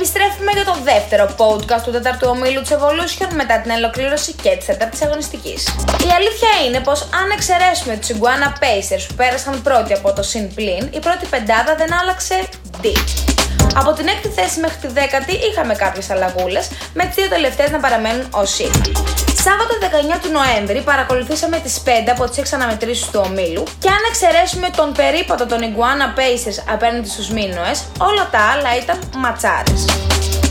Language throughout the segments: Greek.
Επιστρέφουμε για το δεύτερο podcast του τέταρτου ομίλου της Evolution μετά την ολοκλήρωση και της τέταρτη αγωνιστικής. Η αλήθεια είναι πως αν εξαιρέσουμε τους Iguana Pacers που πέρασαν πρώτοι από το Sin Plin, η πρώτη πεντάδα δεν άλλαξε D. Από την έκτη θέση μέχρι τη δέκατη είχαμε κάποιες αλλαγούλες, με τις δύο τελευταίες να παραμένουν ως Σάββατο 19 του Νοέμβρη παρακολουθήσαμε τις 5 από τις 6 αναμετρήσεις του ομίλου και αν εξαιρέσουμε τον περίπατο των Iguana Pacers απέναντι στους Μίνωες, όλα τα άλλα ήταν ματσάρες.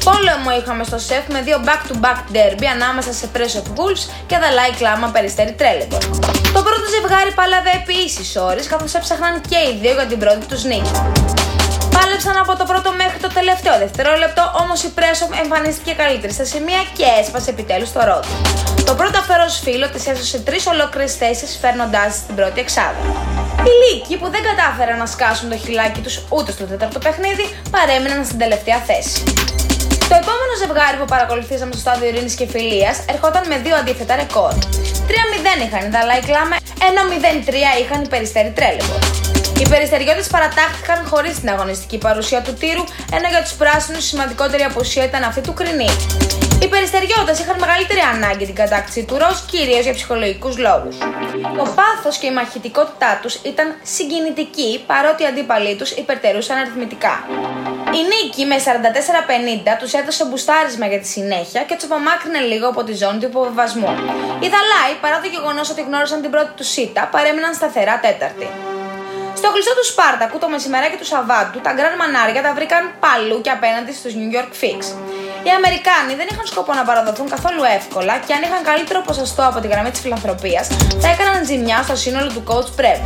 Πόλεμο είχαμε στο σεφ με δύο back-to-back derby ανάμεσα σε Press of Wolves και Δαλάη Κλάμα Περιστέρη Τρέλεμπορ. Το πρώτο ζευγάρι πάλαβε επί ίση ώρε καθώς έψαχναν και οι δύο για την πρώτη τους νίκη. Πάλεψαν από το πρώτο μέχρι το τελευταίο δευτερόλεπτο, όμως η Πρέσοφ εμφανίστηκε καλύτερη στα σημεία και έσπασε επιτέλους το ρόδο. Το πρώτο αφαιρός φίλο της έσωσε τρεις ολόκληρες θέσεις, φέρνοντάς στην πρώτη εξάδα. Οι Λύκοι που δεν κατάφεραν να σκάσουν το χιλάκι τους ούτε στο τέταρτο παιχνίδι παρέμειναν στην τελευταία θέση. Το επόμενο ζευγάρι που παρακολουθήσαμε στο στάδιο Ειρήνης και Φιλίας ερχόταν με δύο αντίθετα ρεκόρ. 3-0 είχαν οι Δαλάη Κλάμε, ενώ 0-3 είχαν οι Περιστέρι Τρέλεμπορ. Οι περιστεριώτες παρατάχθηκαν χωρίς την αγωνιστική παρουσία του τύρου, ενώ για τους πράσινους η σημαντικότερη απουσία ήταν αυτή του Κρινή. Οι περιστεριώτες είχαν μεγαλύτερη ανάγκη την κατάκτηση του ροζ, κυρίως για ψυχολογικούς λόγους. Το πάθος και η μαχητικότητά τους ήταν συγκινητική, παρότι οι αντίπαλοι τους υπερτερούσαν αριθμητικά. Η νίκη με 44-50 τους έδωσε μπουστάρισμα για τη συνέχεια και τους απομάκρυνε λίγο από τη ζώνη του υποβεβασμού. Οι Δαλάοι, παρά το γεγονός ότι γνώρισαν την πρώτη τους σίτα, παρέμειναν σταθερά τέταρτη. Στο κλειστό του Σπάρτακου το μεσημεράκι του Σαββάτου, τα γκραν μανάρια τα βρήκαν παλού και απέναντι στους New York Fix. Οι Αμερικάνοι δεν είχαν σκοπό να παραδοθούν καθόλου εύκολα και αν είχαν καλύτερο ποσοστό από τη γραμμή της φιλανθρωπίας, θα έκαναν ζημιά στο σύνολο του coach Prep.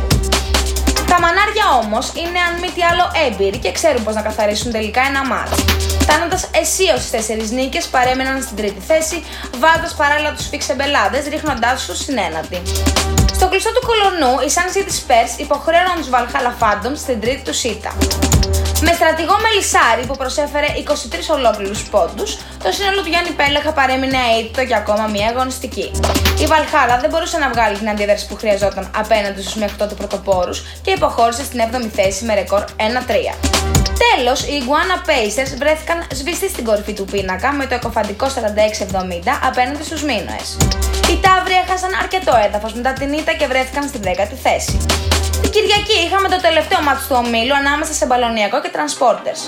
Τα μανάρια όμως είναι αν μη τι άλλο έμπειροι και ξέρουν πώς να καθαρίσουν τελικά ένα μάτς. Φτάνοντας αισίω στις τέσσερις νίκες, παρέμειναν στην τρίτη θέση, βάζοντας παράλληλα τους φίξεμπελάδε, ρίχνοντάς τους στην ένατη. Στο κλειστό του κολονού, οι Sun City Spurs υποχρέωναν τους Valhalla Phantoms στην τρίτη τους σίτα. Με στρατηγό Μελισάρη που προσέφερε 23 ολόκληρους πόντους, το σύνολο του Γιάννη Πέλεχα παρέμεινε αίτητο για ακόμα μία αγωνιστική. Η Βαλχάλα δεν μπορούσε να βγάλει την αντίδραση που χρειαζόταν απέναντι στους μέχρι τότε πρωτοπόρους και υποχώρησε στην 7η θέση με ρεκόρ 1-3. Τέλος, οι Iguana Pacers βρέθηκαν σβηστοί στην κορυφή του πίνακα με το εκοφαντικό 46-70 απέναντι στους Μίνωε. Οι Ταύροι έχασαν αρκετό έδαφος μετά την ήττα και βρέθηκαν στη 10η θέση. Την Κυριακή είχαμε το τελευταίο μάτι του ομίλου ανάμεσα σε Μπαλονιακό και Transporters.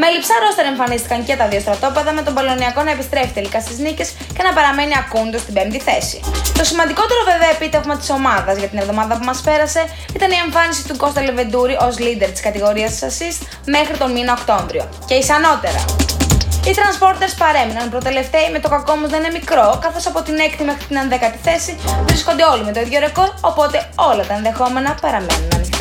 Με λειψά ρόστερ εμφανίστηκαν και τα δύο στρατόπεδα με τον Μπαλονιακό να επιστρέφει τελικά στις νίκες και να παραμένει ακούντος στην πέμπτη θέση. Το σημαντικότερο βέβαια επίτευγμα της ομάδας για την εβδομάδα που μας πέρασε ήταν η εμφάνιση του Κώστα Λεβεντούρη ως leader της κατηγορίας assist μέχρι τον μήνα Οκτώβριο. Και ισανότερα. Οι Transporters παρέμειναν προτελευταίοι με το κακό όμως δεν είναι μικρό, καθώς από την 6η μέχρι την 11η θέση βρίσκονται όλοι με το ίδιο ρεκόρ, οπότε όλα τα ενδεχόμενα παραμένουν ανοιχτά.